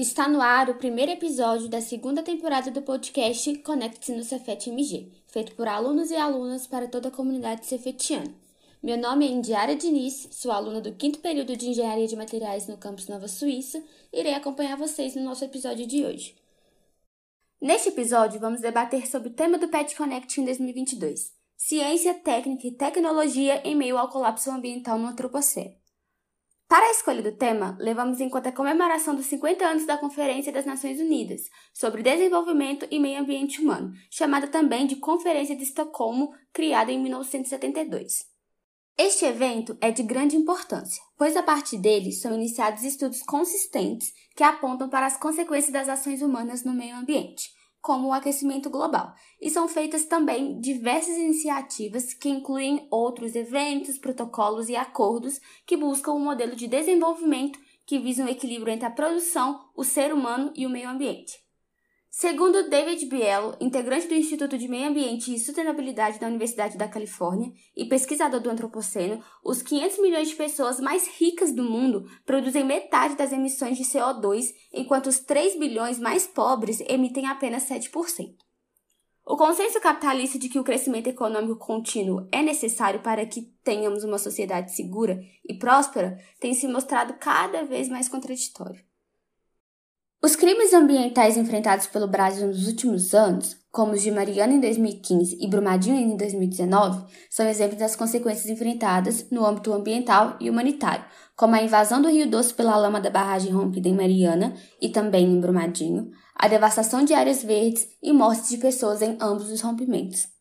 está no ar o primeiro episódio da segunda temporada do podcast Conecte-se no Cefet MG, feito por alunos e alunas para toda a comunidade cefetiana. Meu nome é Indiara Diniz, sou aluna do quinto período de Engenharia de Materiais no campus Nova Suíça e irei acompanhar vocês no nosso episódio de hoje. Neste episódio, vamos debater sobre o tema do Pet Connect em 2022: Ciência, Técnica e Tecnologia em meio ao colapso ambiental no Antropoceno. Para a escolha do tema, levamos em conta a comemoração dos 50 anos da Conferência das Nações Unidas sobre Desenvolvimento e Meio Ambiente Humano, chamada também de Conferência de Estocolmo, criada em 1972. Este evento é de grande importância, pois a partir dele são iniciados estudos consistentes que apontam para as consequências das ações humanas no meio ambiente, como o aquecimento global, e são feitas também diversas iniciativas que incluem outros eventos, protocolos e acordos que buscam um modelo de desenvolvimento que visa um equilíbrio entre a produção, o ser humano e o meio ambiente. Segundo David Bielo, integrante do Instituto de Meio Ambiente e Sustentabilidade da Universidade da Califórnia e pesquisador do Antropoceno, os 500 milhões de pessoas mais ricas do mundo produzem metade das emissões de CO2, enquanto os 3 bilhões mais pobres emitem apenas 7%. O consenso capitalista de que o crescimento econômico contínuo é necessário para que tenhamos uma sociedade segura e próspera tem se mostrado cada vez mais contraditório. Os crimes ambientais enfrentados pelo Brasil nos últimos anos, como os de Mariana em 2015 e Brumadinho em 2019, são exemplos das consequências enfrentadas no âmbito ambiental e humanitário, como a invasão do Rio Doce pela lama da barragem rompida em Mariana e também em Brumadinho, a devastação de áreas verdes e mortes de pessoas em ambos os rompimentos.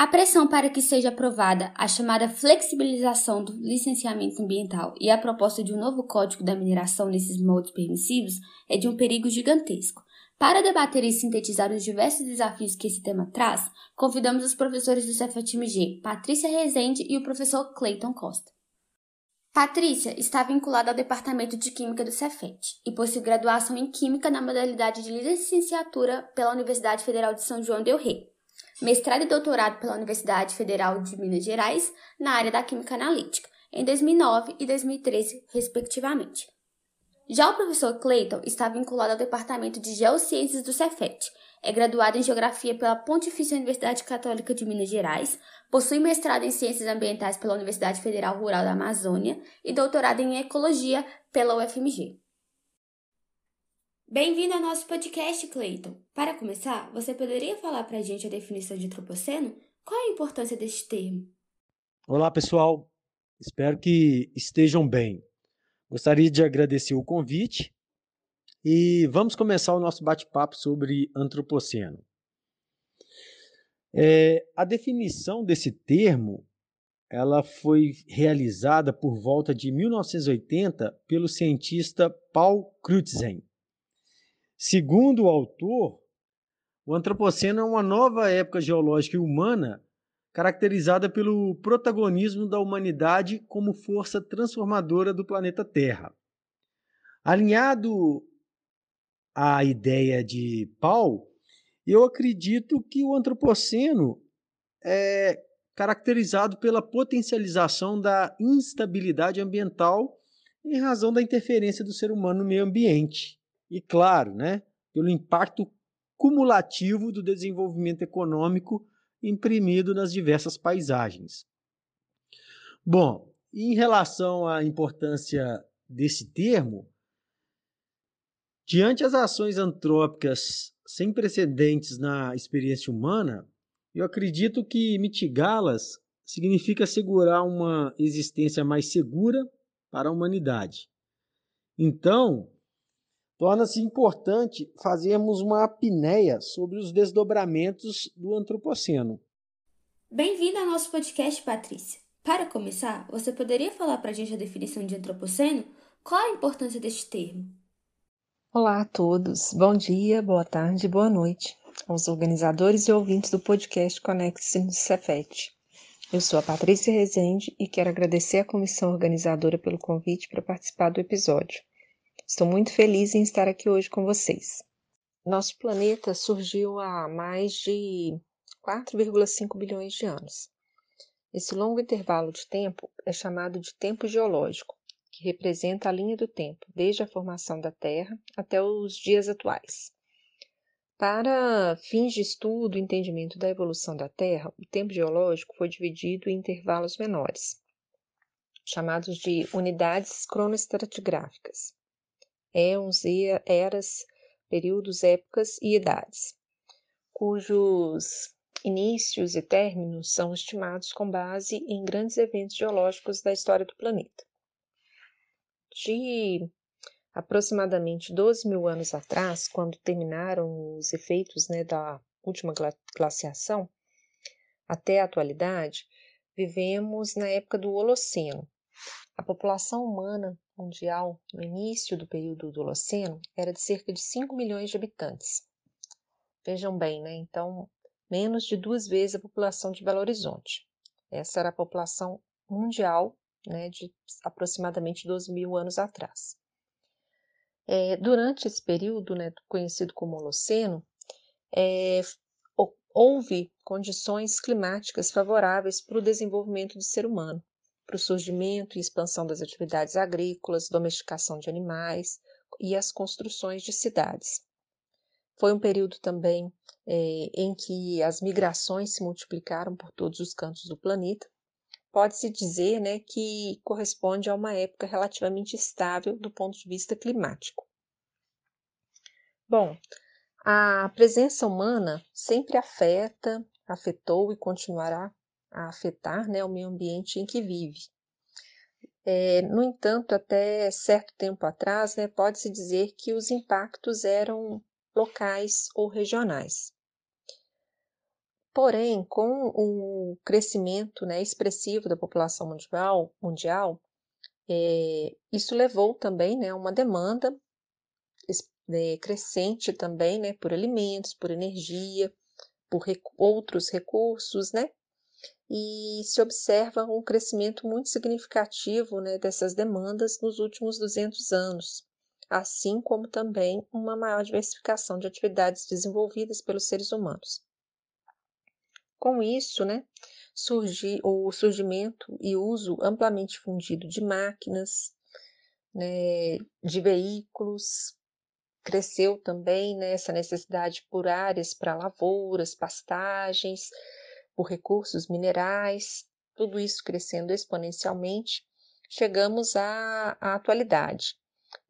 A pressão para que seja aprovada a chamada flexibilização do licenciamento ambiental e a proposta de um novo código da mineração nesses moldes permissivos é de um perigo gigantesco. Para debater e sintetizar os diversos desafios que esse tema traz, convidamos os professores do CFTMG, Patrícia Rezende e o professor Clayton Costa. Patrícia está vinculada ao Departamento de Química do Cefet e possui graduação em Química na modalidade de licenciatura pela Universidade Federal de São João del Rei mestrado e doutorado pela Universidade Federal de Minas Gerais na área da Química Analítica, em 2009 e 2013, respectivamente. Já o professor Clayton está vinculado ao Departamento de Geociências do Cefet, é graduado em Geografia pela Pontifícia Universidade Católica de Minas Gerais, possui mestrado em Ciências Ambientais pela Universidade Federal Rural da Amazônia e doutorado em Ecologia pela UFMG. Bem-vindo ao nosso podcast, Clayton. Para começar, você poderia falar para a gente a definição de antropoceno? Qual a importância deste termo? Olá, pessoal. Espero que estejam bem. Gostaria de agradecer o convite e vamos começar o nosso bate-papo sobre antropoceno. É, a definição desse termo ela foi realizada por volta de 1980 pelo cientista Paul Crutzen Segundo o autor, o Antropoceno é uma nova época geológica e humana caracterizada pelo protagonismo da humanidade como força transformadora do planeta Terra. Alinhado à ideia de Paul, eu acredito que o Antropoceno é caracterizado pela potencialização da instabilidade ambiental em razão da interferência do ser humano no meio ambiente e, claro, né, pelo impacto cumulativo do desenvolvimento econômico imprimido nas diversas paisagens. Bom, em relação à importância desse termo, diante as ações antrópicas sem precedentes na experiência humana, eu acredito que mitigá-las significa assegurar uma existência mais segura para a humanidade. Então, torna-se importante fazermos uma apneia sobre os desdobramentos do antropoceno. Bem-vinda ao nosso podcast, Patrícia. Para começar, você poderia falar para a gente a definição de antropoceno? Qual a importância deste termo? Olá a todos, bom dia, boa tarde, boa noite aos organizadores e ouvintes do podcast Conecte-se no Cefet. Eu sou a Patrícia Rezende e quero agradecer à comissão organizadora pelo convite para participar do episódio. Estou muito feliz em estar aqui hoje com vocês. Nosso planeta surgiu há mais de 4,5 bilhões de anos. Esse longo intervalo de tempo é chamado de tempo geológico, que representa a linha do tempo, desde a formação da Terra até os dias atuais. Para fins de estudo e entendimento da evolução da Terra, o tempo geológico foi dividido em intervalos menores, chamados de unidades cronoestratigráficas, éons, eras, períodos, épocas e idades, cujos inícios e términos são estimados com base em grandes eventos geológicos da história do planeta. De aproximadamente 12 mil anos atrás, quando terminaram os efeitos né, da última glaciação, até a atualidade, vivemos na época do Holoceno. A população humana mundial no início do período do Holoceno era de cerca de 5 milhões de habitantes. Vejam bem, né? Então, menos de duas vezes a população de Belo Horizonte. Essa era a população mundial né, de aproximadamente 12 mil anos atrás. É, durante esse período, né, conhecido como Holoceno, é, houve condições climáticas favoráveis para o desenvolvimento do ser humano, para o surgimento e expansão das atividades agrícolas, domesticação de animais e as construções de cidades. Foi um período também é, em que as migrações se multiplicaram por todos os cantos do planeta. Pode-se dizer né, que corresponde a uma época relativamente estável do ponto de vista climático. Bom, a presença humana sempre afeta, afetou e continuará a afetar né, o meio ambiente em que vive. É, no entanto, até certo tempo atrás, né, pode-se dizer que os impactos eram locais ou regionais. Porém, com o crescimento né, expressivo da população mundial, mundial é, isso levou também né, a uma demanda é, crescente também né, por alimentos, por energia, por outros recursos, né? E se observa um crescimento muito significativo né, dessas demandas nos últimos 200 anos, assim como também uma maior diversificação de atividades desenvolvidas pelos seres humanos. Com isso, né, surgi, o surgimento e uso amplamente fundido de máquinas, né, de veículos, cresceu também né, essa necessidade por áreas para lavouras, pastagens, por recursos minerais, tudo isso crescendo exponencialmente, chegamos à, à atualidade,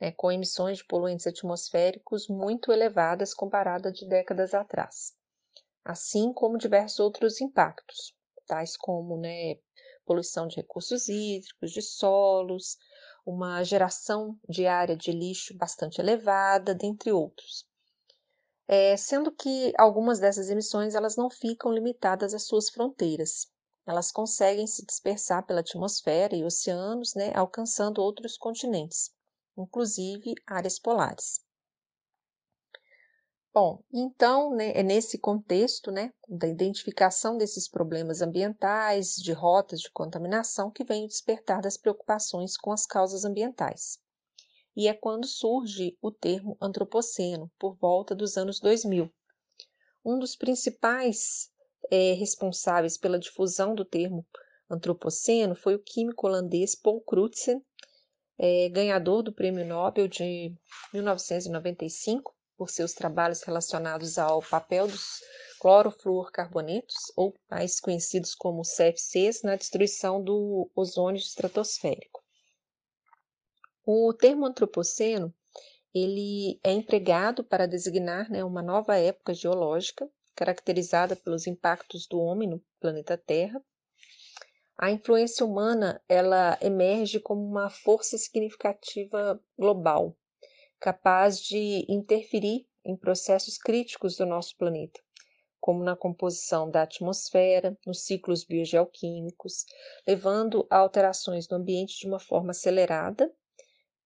né, com emissões de poluentes atmosféricos muito elevadas comparada de décadas atrás assim como diversos outros impactos, tais como né, poluição de recursos hídricos, de solos, uma geração diária de lixo bastante elevada, dentre outros. É, sendo que algumas dessas emissões elas não ficam limitadas às suas fronteiras. Elas conseguem se dispersar pela atmosfera e oceanos, né, alcançando outros continentes, inclusive áreas polares. Bom, então, né, é nesse contexto né, da identificação desses problemas ambientais, de rotas de contaminação, que vem o despertar das preocupações com as causas ambientais. E é quando surge o termo antropoceno, por volta dos anos 2000. Um dos principais é, responsáveis pela difusão do termo antropoceno foi o químico holandês Paul Crutzen, é, ganhador do Prêmio Nobel de 1995 por seus trabalhos relacionados ao papel dos clorofluorcarbonetos, ou mais conhecidos como CFCs, na destruição do ozônio estratosférico. O termo antropoceno ele é empregado para designar né, uma nova época geológica, caracterizada pelos impactos do homem no planeta Terra. A influência humana ela emerge como uma força significativa global, capaz de interferir em processos críticos do nosso planeta, como na composição da atmosfera, nos ciclos biogeoquímicos, levando a alterações no ambiente de uma forma acelerada,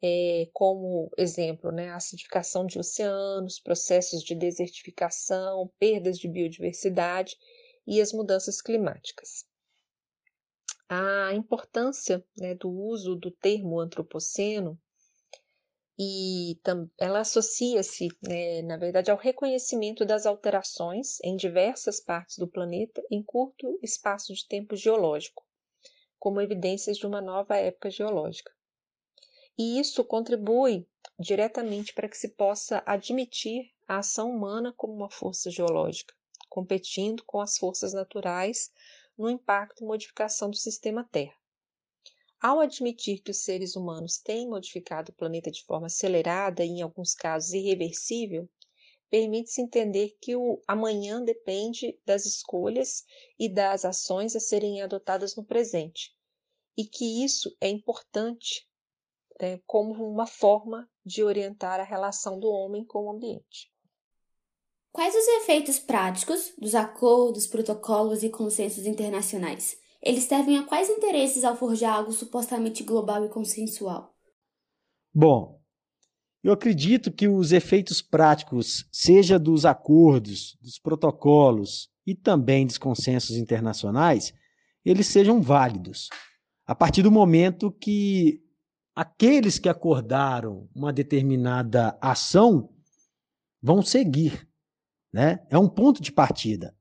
é, como exemplo, né, acidificação de oceanos, processos de desertificação, perdas de biodiversidade e as mudanças climáticas. A importância né, do uso do termo antropoceno e ela associa-se, né, na verdade, ao reconhecimento das alterações em diversas partes do planeta em curto espaço de tempo geológico, como evidências de uma nova época geológica. E isso contribui diretamente para que se possa admitir a ação humana como uma força geológica, competindo com as forças naturais no impacto e modificação do sistema Terra. Ao admitir que os seres humanos têm modificado o planeta de forma acelerada e, em alguns casos, irreversível, permite-se entender que o amanhã depende das escolhas e das ações a serem adotadas no presente, e que isso é importante né, como uma forma de orientar a relação do homem com o ambiente. Quais os efeitos práticos dos acordos, protocolos e consensos internacionais? Eles servem a quais interesses ao forjar algo supostamente global e consensual? Bom, eu acredito que os efeitos práticos, seja dos acordos, dos protocolos e também dos consensos internacionais, eles sejam válidos. A partir do momento que aqueles que acordaram uma determinada ação vão seguir. Né? É um ponto de partida.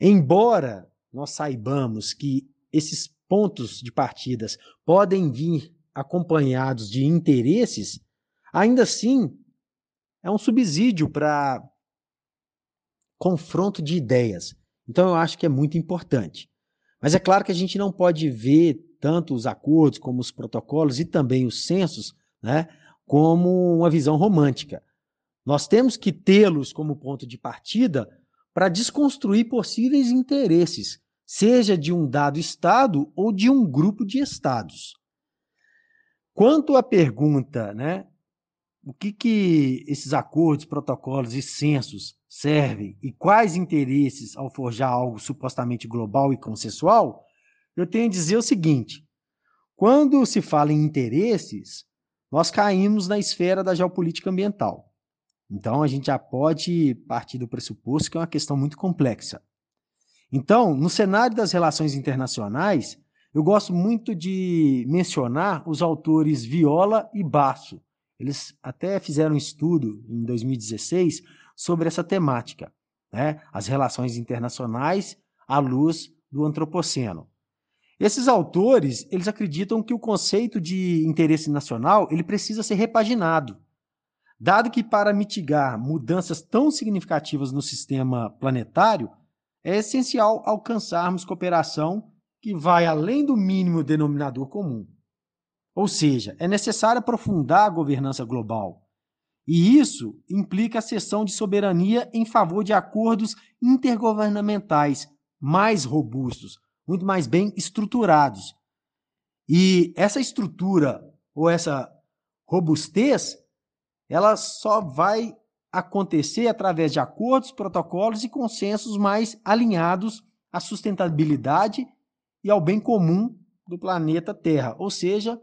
Embora nós saibamos que esses pontos de partidas podem vir acompanhados de interesses, ainda assim é um subsídio para confronto de ideias. Então eu acho que é muito importante. Mas é claro que a gente não pode ver tanto os acordos como os protocolos e também os censos, né, como uma visão romântica. Nós temos que tê-los como ponto de partida para desconstruir possíveis interesses seja de um dado Estado ou de um grupo de Estados. Quanto à pergunta, né, o que, que esses acordos, protocolos e censos servem e quais interesses ao forjar algo supostamente global e consensual, eu tenho a dizer o seguinte: quando se fala em interesses, nós caímos na esfera da geopolítica ambiental. Então, a gente já pode partir do pressuposto que é uma questão muito complexa. Então, no cenário das relações internacionais, eu gosto muito de mencionar os autores Viola e Basso. Eles até fizeram um estudo em 2016 sobre essa temática, né? as relações internacionais à luz do antropoceno. Esses autores, eles acreditam que o conceito de interesse nacional, ele precisa ser repaginado, dado que para mitigar mudanças tão significativas no sistema planetário, é essencial alcançarmos cooperação que vai além do mínimo denominador comum. Ou seja, é necessário aprofundar a governança global. E isso implica a cessão de soberania em favor de acordos intergovernamentais mais robustos, muito mais bem estruturados. E essa estrutura ou essa robustez, ela só vai acontecer através de acordos, protocolos e consensos mais alinhados à sustentabilidade e ao bem comum do planeta Terra, ou seja,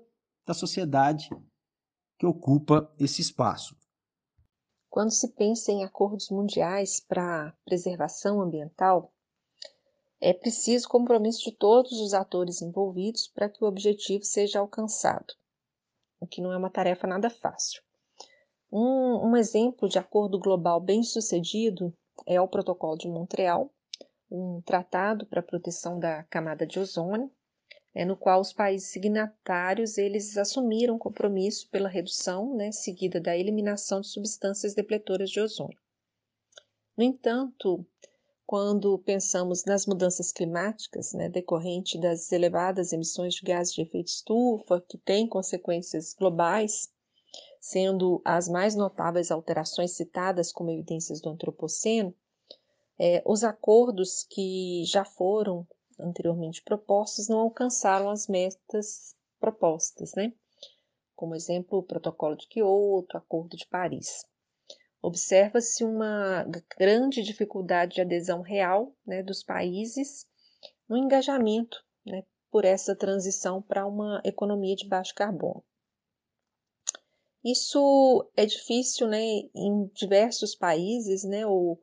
da sociedade que ocupa esse espaço. Quando se pensa em acordos mundiais para preservação ambiental, é preciso compromisso de todos os atores envolvidos para que o objetivo seja alcançado, o que não é uma tarefa nada fácil. Um, um exemplo de acordo global bem sucedido é o Protocolo de Montreal, um tratado para a proteção da camada de ozônio, é, no qual os países signatários eles assumiram compromisso pela redução, né, seguida da eliminação de substâncias depletoras de ozônio. No entanto, quando pensamos nas mudanças climáticas, né, decorrente das elevadas emissões de gases de efeito estufa, que têm consequências globais, sendo as mais notáveis alterações citadas como evidências do antropoceno, é, os acordos que já foram anteriormente propostos não alcançaram as metas propostas, né? Como exemplo, o Protocolo de Quioto, o Acordo de Paris. Observa-se uma grande dificuldade de adesão real né, dos países no engajamento né, por essa transição para uma economia de baixo carbono. Isso é difícil, né, em diversos países, né, ou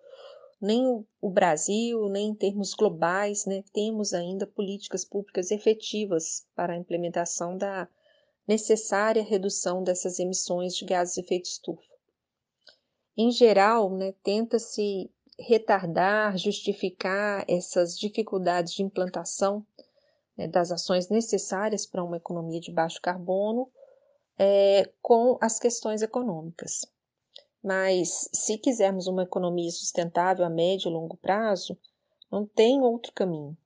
nem o, Brasil, nem em termos globais, né, temos ainda políticas públicas efetivas para a implementação da, necessária redução dessas emissões de gases de efeito estufa. Em geral, né, tenta-se retardar, justificar essas dificuldades de implantação né, das ações necessárias para uma economia de baixo carbono é, com as questões econômicas. Mas se quisermos uma economia sustentável a médio e longo prazo, não tem outro caminho.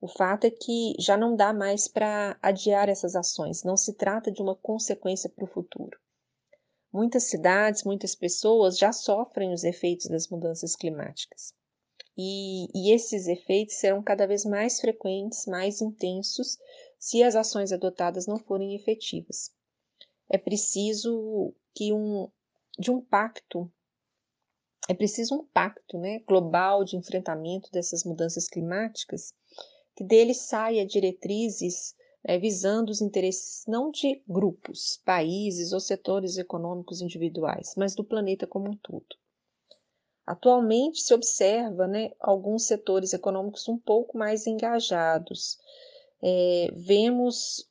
O fato é que já não dá mais para adiar essas ações, não se trata de uma consequência para o futuro. Muitas cidades, muitas pessoas já sofrem os efeitos das mudanças climáticas. E, e, esses efeitos serão cada vez mais frequentes, mais intensos, se as ações adotadas não forem efetivas. É preciso que um, de um pacto, é preciso um pacto né, global de enfrentamento dessas mudanças climáticas, que dele saia diretrizes né, visando os interesses não de grupos, países ou setores econômicos individuais, mas do planeta como um todo. Atualmente se observa né, alguns setores econômicos um pouco mais engajados. É, vemos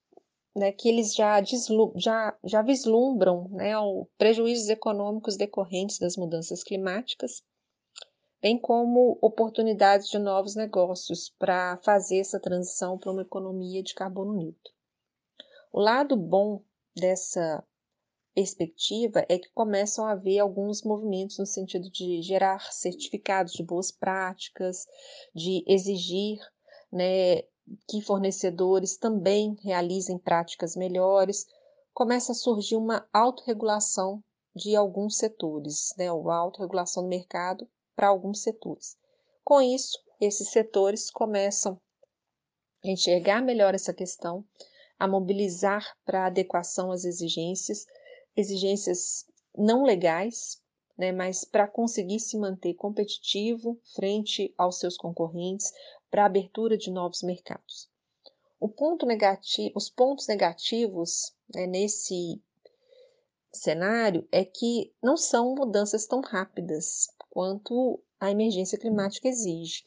né, que eles já, já, já vislumbram né, prejuízos econômicos decorrentes das mudanças climáticas, bem como oportunidades de novos negócios para fazer essa transição para uma economia de carbono neutro. O lado bom dessa perspectiva é que começam a haver alguns movimentos no sentido de gerar certificados de boas práticas, de exigir né, que fornecedores também realizem práticas melhores, começa a surgir uma autorregulação de alguns setores, né, uma autorregulação do mercado para alguns setores. Com isso, esses setores começam a enxergar melhor essa questão, a mobilizar para adequação às exigências, exigências não legais, né, mas para conseguir se manter competitivo frente aos seus concorrentes, para a abertura de novos mercados. Ponto negativo, os pontos negativos né, nesse cenário é que não são mudanças tão rápidas quanto a emergência climática exige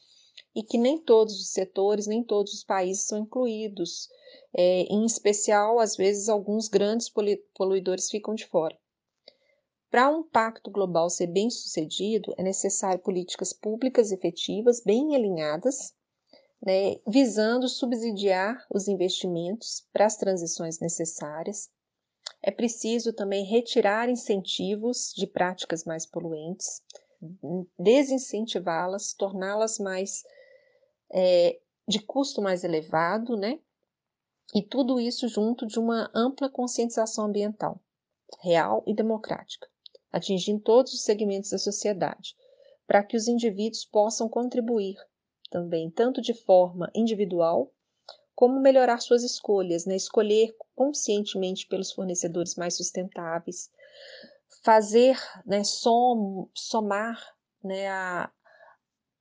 e que nem todos os setores, nem todos os países são incluídos. É, em especial, às vezes, alguns grandes poluidores ficam de fora. Para um pacto global ser bem sucedido, é necessário políticas públicas efetivas, bem alinhadas, né, visando subsidiar os investimentos para as transições necessárias. É preciso também retirar incentivos de práticas mais poluentes, desincentivá-las, torná-las mais é, de custo mais elevado, né? E tudo isso junto de uma ampla conscientização ambiental, real e democrática, atingindo todos os segmentos da sociedade, para que os indivíduos possam contribuir também, tanto de forma individual, como melhorar suas escolhas, né? escolher conscientemente pelos fornecedores mais sustentáveis, fazer, né, som, somar né, a,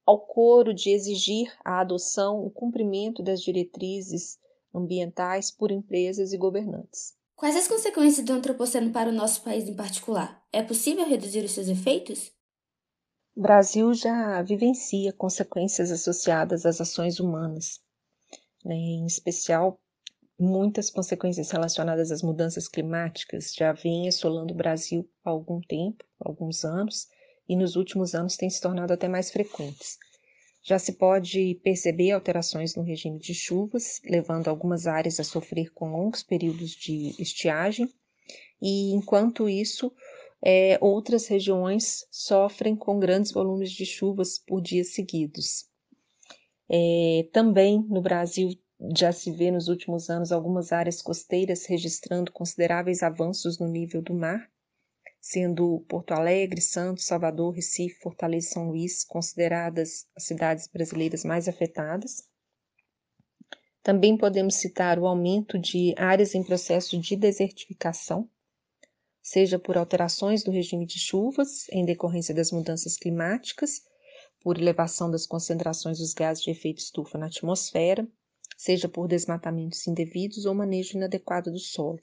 ao coro de exigir a adoção, o cumprimento das diretrizes ambientais por empresas e governantes. Quais as consequências do antropoceno para o nosso país em particular? É possível reduzir os seus efeitos? O Brasil já vivencia consequências associadas às ações humanas, né? em especial muitas consequências relacionadas às mudanças climáticas já vêm assolando o Brasil há algum tempo, alguns anos, e nos últimos anos têm se tornado até mais frequentes. Já se pode perceber alterações no regime de chuvas, levando algumas áreas a sofrer com longos períodos de estiagem, e enquanto isso, é, outras regiões sofrem com grandes volumes de chuvas por dias seguidos. É, também no Brasil já se vê nos últimos anos algumas áreas costeiras registrando consideráveis avanços no nível do mar, sendo Porto Alegre, Santos, Salvador, Recife, Fortaleza e São Luís consideradas as cidades brasileiras mais afetadas. Também podemos citar o aumento de áreas em processo de desertificação, seja por alterações do regime de chuvas em decorrência das mudanças climáticas, por elevação das concentrações dos gases de efeito estufa na atmosfera, seja por desmatamentos indevidos ou manejo inadequado do solo.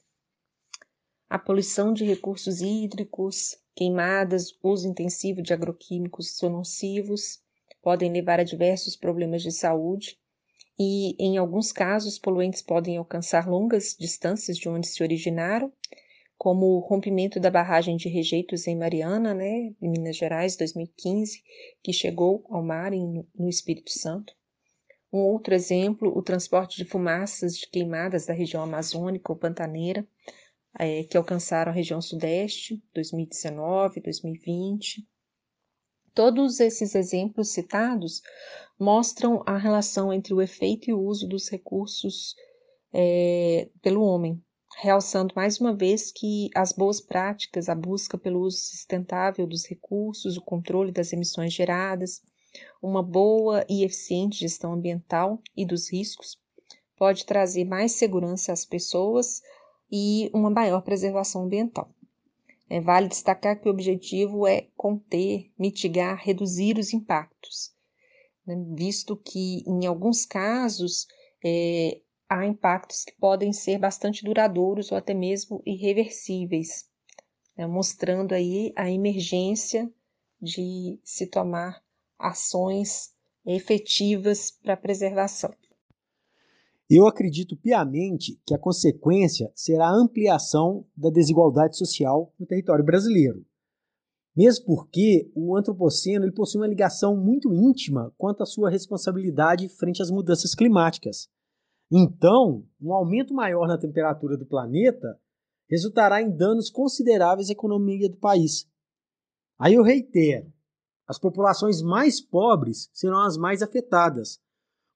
A poluição de recursos hídricos, queimadas, uso intensivo de agroquímicos nocivos podem levar a diversos problemas de saúde e, em alguns casos, poluentes podem alcançar longas distâncias de onde se originaram, como o rompimento da barragem de rejeitos em Mariana, né, em Minas Gerais, 2015, que chegou ao mar em, no Espírito Santo. Um outro exemplo, o transporte de fumaças de queimadas da região amazônica ou pantaneira, é, que alcançaram a região sudeste, 2019, 2020. Todos esses exemplos citados mostram a relação entre o efeito e o uso dos recursos é, pelo homem, realçando mais uma vez que as boas práticas, a busca pelo uso sustentável dos recursos, o controle das emissões geradas, uma boa e eficiente gestão ambiental e dos riscos pode trazer mais segurança às pessoas e uma maior preservação ambiental. É, vale destacar que o objetivo é conter, mitigar, reduzir os impactos, né, visto que, em alguns casos, é, há impactos que podem ser bastante duradouros ou até mesmo irreversíveis, né, mostrando aí a emergência de se tomar ações efetivas para a preservação. Eu acredito piamente que a consequência será a ampliação da desigualdade social no território brasileiro. Mesmo porque o antropoceno ele possui uma ligação muito íntima quanto à sua responsabilidade frente às mudanças climáticas. Então, um aumento maior na temperatura do planeta resultará em danos consideráveis à economia do país. Aí eu reitero: as populações mais pobres serão as mais afetadas,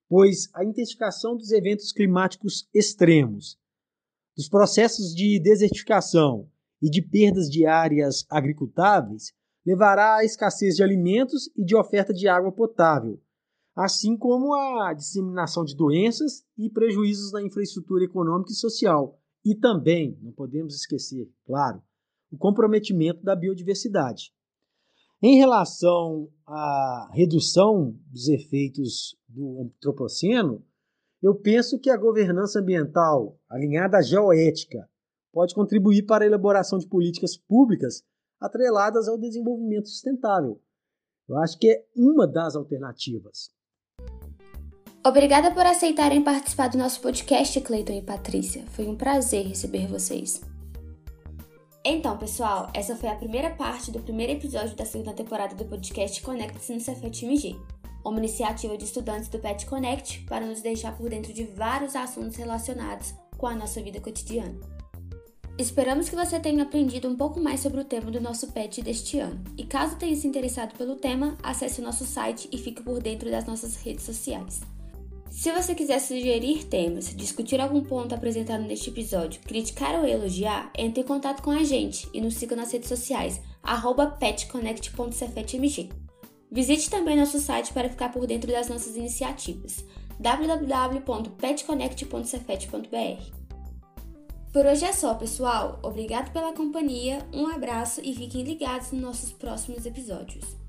pois a intensificação dos eventos climáticos extremos, dos processos de desertificação e de perdas de áreas agricultáveis levará à escassez de alimentos e de oferta de água potável, assim como a disseminação de doenças e prejuízos na infraestrutura econômica e social. E também, não podemos esquecer, claro, o comprometimento da biodiversidade. Em relação à redução dos efeitos do antropoceno, eu penso que a governança ambiental alinhada à geoética pode contribuir para a elaboração de políticas públicas atreladas ao desenvolvimento sustentável. Eu acho que é uma das alternativas. Obrigada por aceitarem participar do nosso podcast, Cleiton e Patrícia. Foi um prazer receber vocês. Então, pessoal, essa foi a primeira parte do primeiro episódio da segunda temporada do podcast Conecte-se no Cefet MG, uma iniciativa de estudantes do Pet Connect para nos deixar por dentro de vários assuntos relacionados com a nossa vida cotidiana. Esperamos que você tenha aprendido um pouco mais sobre o tema do nosso pet deste ano. E caso tenha se interessado pelo tema, acesse o nosso site e fique por dentro das nossas redes sociais. Se você quiser sugerir temas, discutir algum ponto apresentado neste episódio, criticar ou elogiar, entre em contato com a gente e nos siga nas redes sociais, petconnect.cefetmg. Visite também nosso site para ficar por dentro das nossas iniciativas, www.petconnect.cefet.br. Por hoje é só, pessoal. Obrigado pela companhia, um abraço e fiquem ligados nos nossos próximos episódios.